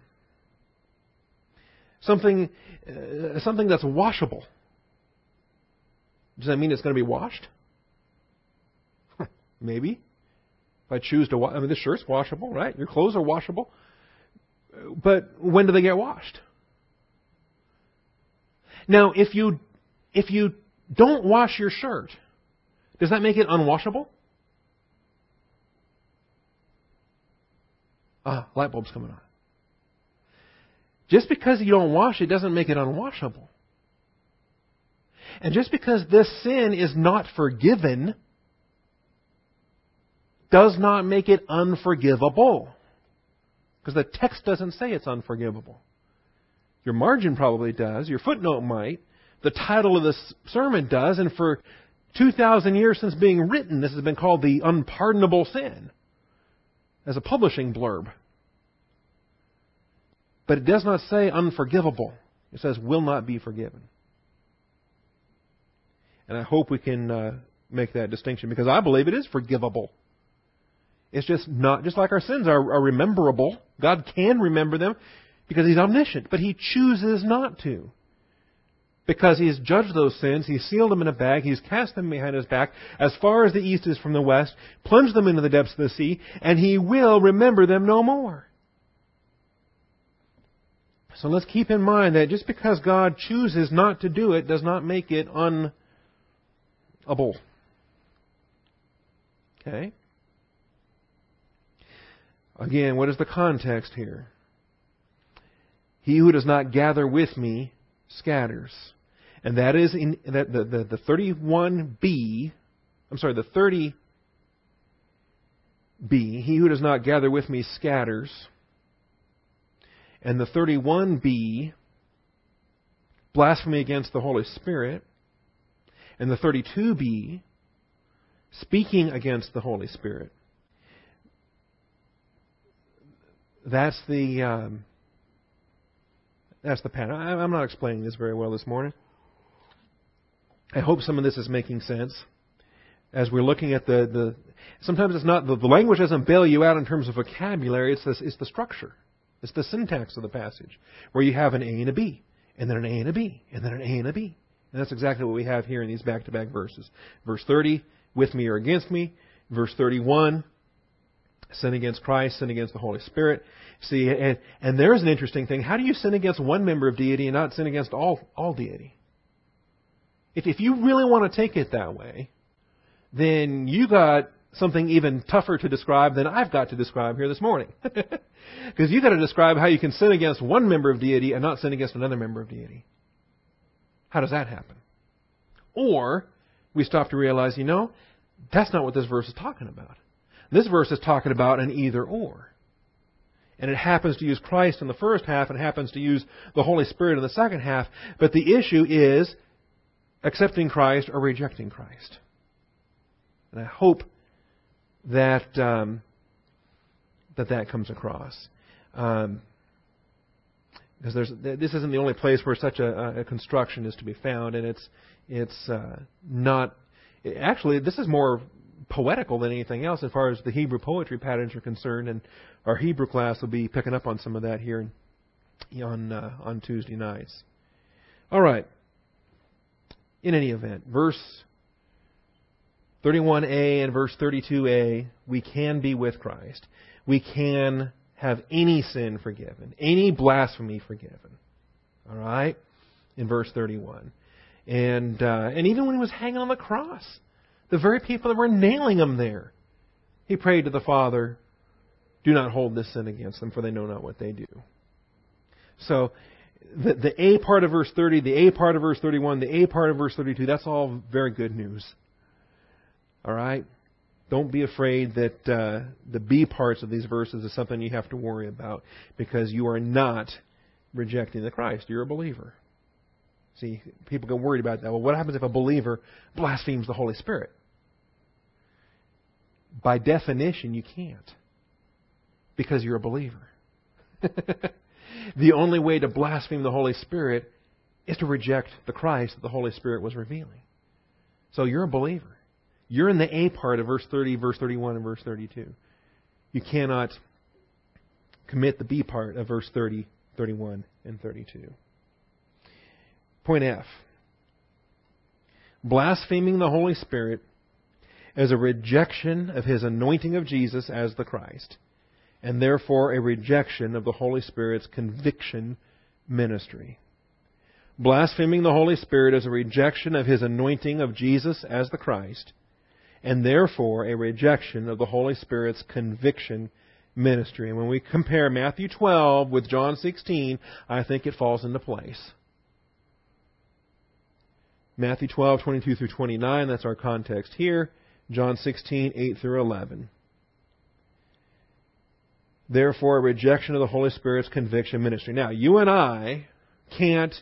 something uh, something that's washable. Does that mean it's going to be washed? Maybe. If I choose to wash, I mean, this shirt's washable, right? Your clothes are washable. But when do they get washed? Now, if you if you don't wash your shirt, does that make it unwashable? Ah, light bulb's coming on. Just because you don't wash it doesn't make it unwashable. And just because this sin is not forgiven does not make it unforgivable. Because the text doesn't say it's unforgivable. Your margin probably does, your footnote might, the title of this sermon does, and for 2,000 years since being written, this has been called the unpardonable sin as a publishing blurb. But it does not say unforgivable. It says will not be forgiven. And I hope we can uh, make that distinction because I believe it is forgivable. It's just not, just like our sins are, are rememberable. God can remember them because He's omniscient, but He chooses not to. Because He has judged those sins, He's sealed them in a bag, He's cast them behind His back as far as the east is from the west, plunged them into the depths of the sea, and He will remember them no more. So let's keep in mind that just because God chooses not to do it does not make it unable. Okay? Again, what is the context here? He who does not gather with me scatters. And that is in that the, the, the 31b, I'm sorry, the 30b, he who does not gather with me scatters. And the 31b, blasphemy against the Holy Spirit. And the 32b, speaking against the Holy Spirit. That's the um, that's the pattern. I'm not explaining this very well this morning. I hope some of this is making sense as we're looking at the, the sometimes it's not the, the language doesn't bail you out in terms of vocabulary. It's it's the structure, it's the syntax of the passage where you have an A and a B, and then an A and a B, and then an A and a B, and that's exactly what we have here in these back-to-back verses. Verse 30, with me or against me. Verse 31, sin against Christ, sin against the Holy Spirit. See, and, and there's an interesting thing. How do you sin against one member of deity and not sin against all, all deity? If, if you really want to take it that way, then you got something even tougher to describe than I've got to describe here this morning. Because you've got to describe how you can sin against one member of deity and not sin against another member of deity. How does that happen? Or we stop to realize, you know, that's not what this verse is talking about. This verse is talking about an either or. And it happens to use Christ in the first half and happens to use the Holy Spirit in the second half. But the issue is accepting Christ or rejecting Christ. And I hope that um, that that comes across. Um, because there's, this isn't the only place where such a, a construction is to be found, and it's it's uh, not. Actually, this is more poetical than anything else as far as the Hebrew poetry patterns are concerned, and our Hebrew class will be picking up on some of that here on uh, on Tuesday nights. All right. In any event, verse 31a and verse 32a, we can be with Christ. We can have any sin forgiven, any blasphemy forgiven. All right? In verse 31. And, uh, and even when he was hanging on the cross, the very people that were nailing him there, he prayed to the Father, Do not hold this sin against them, for they know not what they do. So, the, the A part of verse 30, the A part of verse 31, the A part of verse 32, that's all very good news. All right? Don't be afraid that uh, the B parts of these verses is something you have to worry about because you are not rejecting the Christ. You're a believer. See, people get worried about that. Well, what happens if a believer blasphemes the Holy Spirit? By definition, you can't because you're a believer. the only way to blaspheme the Holy Spirit is to reject the Christ that the Holy Spirit was revealing. So you're a believer. You're in the A part of verse 30, verse 31, and verse 32. You cannot commit the B part of verse 30, 31, and 32. Point F. Blaspheming the Holy Spirit is a rejection of his anointing of Jesus as the Christ, and therefore a rejection of the Holy Spirit's conviction ministry. Blaspheming the Holy Spirit is a rejection of his anointing of Jesus as the Christ, and therefore a rejection of the Holy Spirit's conviction ministry. And when we compare Matthew 12 with John 16, I think it falls into place. Matthew 12, 22 through 29, that's our context here. John 16, 8 through 11. Therefore, a rejection of the Holy Spirit's conviction ministry. Now, you and I can't.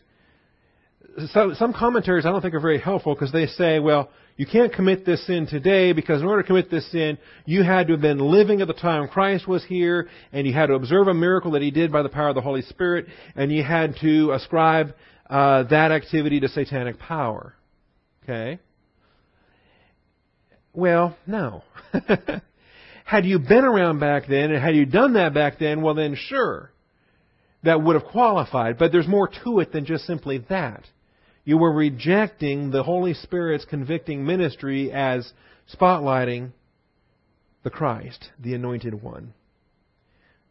So, some commentaries I don't think are very helpful because they say, well, you can't commit this sin today because in order to commit this sin, you had to have been living at the time Christ was here, and you had to observe a miracle that He did by the power of the Holy Spirit, and you had to ascribe uh, that activity to satanic power. Okay? Well, no. had you been around back then, and had you done that back then, well, then sure, that would have qualified. But there's more to it than just simply that. You were rejecting the Holy Spirit's convicting ministry as spotlighting the Christ, the anointed one.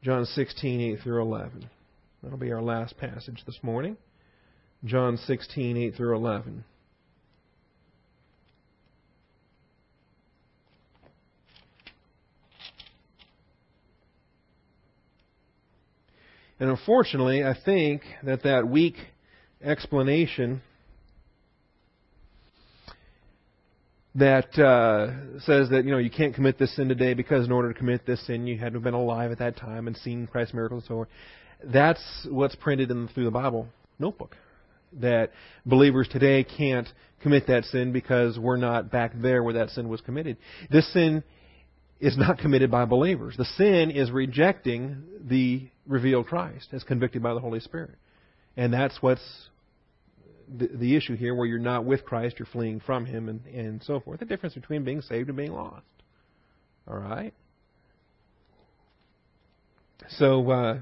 John 16, 8 through 11. That'll be our last passage this morning. John 16, 8 through 11. And unfortunately, I think that that weak explanation that uh, says that you know you can't commit this sin today because in order to commit this sin you had to have been alive at that time and seen Christ's miracles and so on. That's what's printed in through the Bible notebook. that believers today can't commit that sin because we're not back there where that sin was committed. This sin is not committed by believers. The sin is rejecting the revealed Christ as convicted by the Holy Spirit. And that's what's the, the issue here, where you're not with Christ, you're fleeing from Him, and, and so forth. The difference between being saved and being lost. All right? So, uh,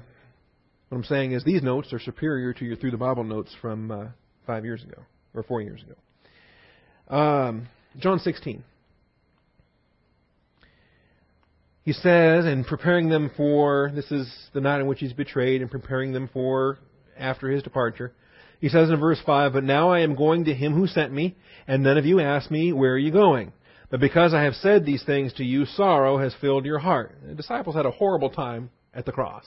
what I'm saying is these notes are superior to your Through the Bible notes from uh, five years ago, or four years ago. Um, John 16. He says, and preparing them for, this is the night in which he's betrayed, and preparing them for after his departure. He says in verse 5, But now I am going to him who sent me, and none of you ask me, Where are you going? But because I have said these things to you, sorrow has filled your heart. The disciples had a horrible time at the cross.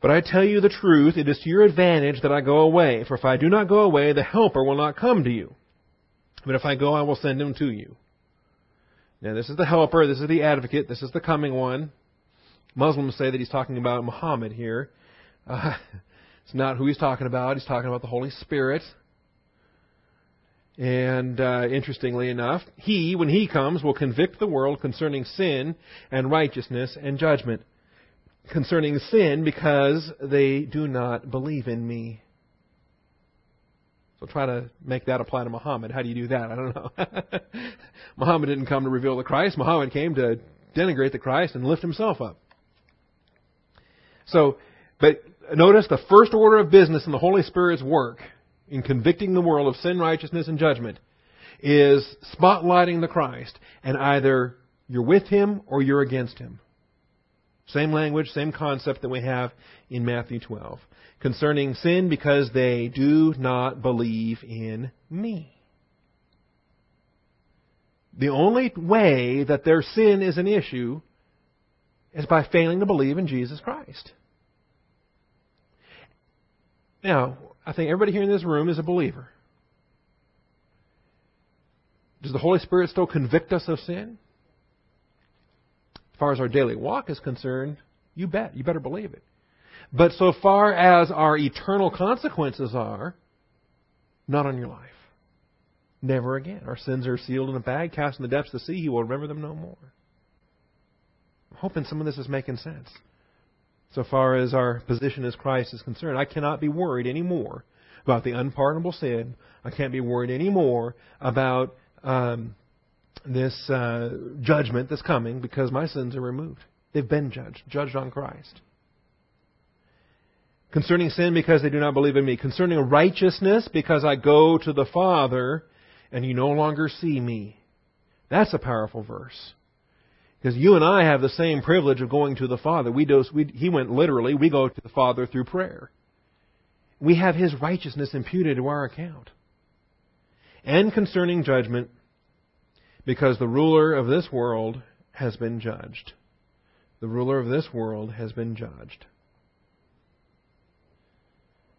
But I tell you the truth, it is to your advantage that I go away. For if I do not go away, the Helper will not come to you. But if I go, I will send him to you. Now, this is the Helper, this is the Advocate, this is the coming one. Muslims say that he's talking about Muhammad here. Uh, it's not who he's talking about. He's talking about the Holy Spirit. And uh, interestingly enough, he, when he comes, will convict the world concerning sin and righteousness and judgment. Concerning sin, because they do not believe in me. So try to make that apply to Muhammad. How do you do that? I don't know. Muhammad didn't come to reveal the Christ. Muhammad came to denigrate the Christ and lift himself up. So, but notice the first order of business in the Holy Spirit's work in convicting the world of sin, righteousness, and judgment is spotlighting the Christ, and either you're with him or you're against him. Same language, same concept that we have in Matthew 12. Concerning sin, because they do not believe in me. The only way that their sin is an issue is by failing to believe in Jesus Christ. Now, I think everybody here in this room is a believer. Does the Holy Spirit still convict us of sin? As far as our daily walk is concerned, you bet. You better believe it. But so far as our eternal consequences are, not on your life. Never again. Our sins are sealed in a bag, cast in the depths of the sea. He will remember them no more. I'm hoping some of this is making sense so far as our position as Christ is concerned. I cannot be worried anymore about the unpardonable sin. I can't be worried anymore about um, this uh, judgment that's coming because my sins are removed. They've been judged, judged on Christ. Concerning sin, because they do not believe in me. Concerning righteousness, because I go to the Father and you no longer see me. That's a powerful verse. Because you and I have the same privilege of going to the Father. We do, we, he went literally, we go to the Father through prayer. We have His righteousness imputed to our account. And concerning judgment, because the ruler of this world has been judged. The ruler of this world has been judged.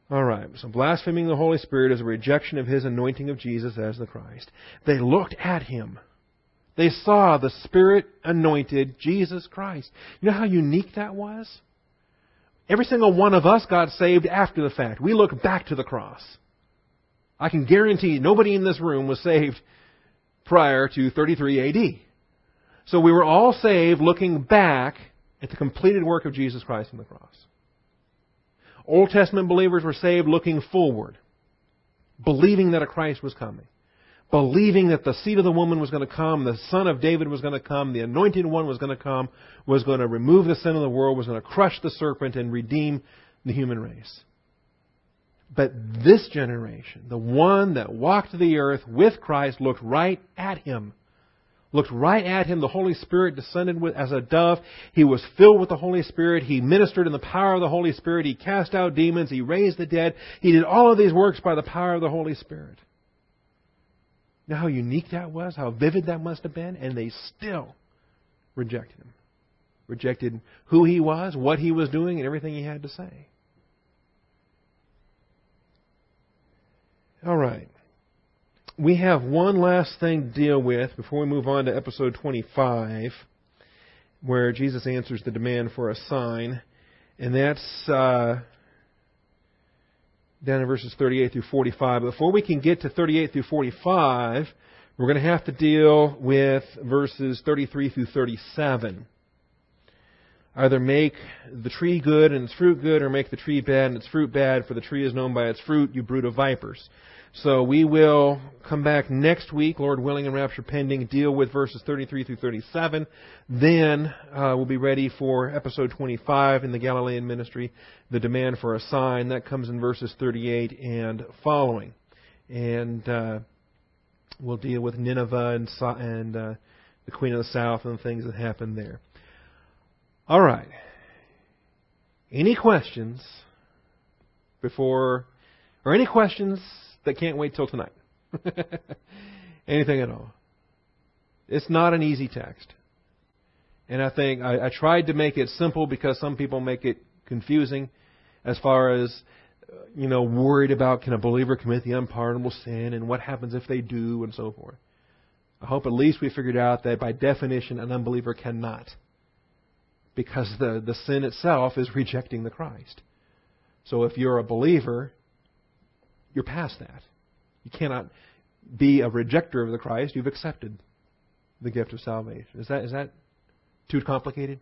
All right, so blaspheming the Holy Spirit is a rejection of His anointing of Jesus as the Christ. They looked at Him. They saw the Spirit anointed Jesus Christ. You know how unique that was? Every single one of us got saved after the fact. We look back to the cross. I can guarantee nobody in this room was saved prior to 33 AD. So we were all saved looking back at the completed work of Jesus Christ on the cross. Old Testament believers were saved looking forward, believing that a Christ was coming believing that the seed of the woman was going to come, the son of David was going to come, the anointed one was going to come, was going to remove the sin of the world, was going to crush the serpent and redeem the human race. But this generation, the one that walked the earth with Christ, looked right at him. Looked right at him. The Holy Spirit descended with, as a dove. He was filled with the Holy Spirit. He ministered in the power of the Holy Spirit. He cast out demons. He raised the dead. He did all of these works by the power of the Holy Spirit. You know how unique that was? How vivid that must have been? And they still rejected him. Rejected who he was, what he was doing, and everything he had to say. All right. We have one last thing to deal with before we move on to episode 25, where Jesus answers the demand for a sign. And that's uh, down in verses 38 through 45. Before we can get to 38 through 45, we're going to have to deal with verses 33 through 37. Either make the tree good and its fruit good, or make the tree bad and its fruit bad, for the tree is known by its fruit, you brood of vipers. So we will come back next week, Lord willing and rapture pending, deal with verses 33 through 37. Then uh, we'll be ready for episode 25 in the Galilean ministry, the demand for a sign. That comes in verses 38 and following. And uh, we'll deal with Nineveh and, and uh, the Queen of the South and the things that happened there. All right. Any questions before, or any questions that can't wait till tonight? Anything at all? It's not an easy text. And I think I, I tried to make it simple because some people make it confusing as far as you know, worried about can a believer commit the unpardonable sin and what happens if they do and so forth. I hope at least we figured out that by definition an unbeliever cannot. Because the, the sin itself is rejecting the Christ. So if you're a believer, you're past that. You cannot be a rejecter of the Christ. You've accepted the gift of salvation. Is that is that too complicated?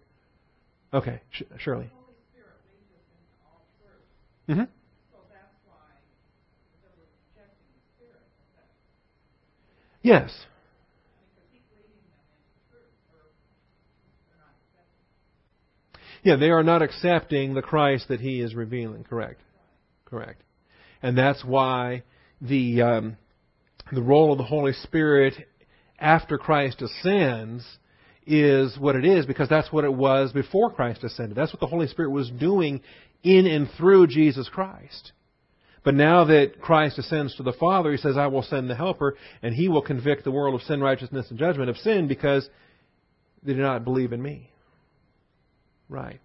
Okay, Sh- Shirley. Mm-hmm. Yes. Yeah, they are not accepting the Christ that He is revealing. Correct. Correct. And that's why the um, the role of the Holy Spirit after Christ ascends is what it is because that's what it was before Christ ascended. That's what the Holy Spirit was doing in and through Jesus Christ. But now that Christ ascends to the Father, He says, I will send the Helper, and He will convict the world of sin, righteousness, and judgment of sin because they do not believe in me. Right.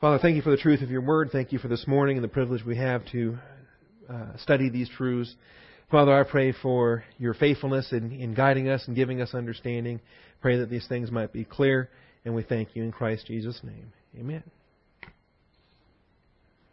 Father, thank you for the truth of your word. Thank you for this morning and the privilege we have to uh, study these truths. Father, I pray for your faithfulness in, in guiding us and giving us understanding. Pray that these things might be clear, and we thank you in Christ Jesus' name. Amen.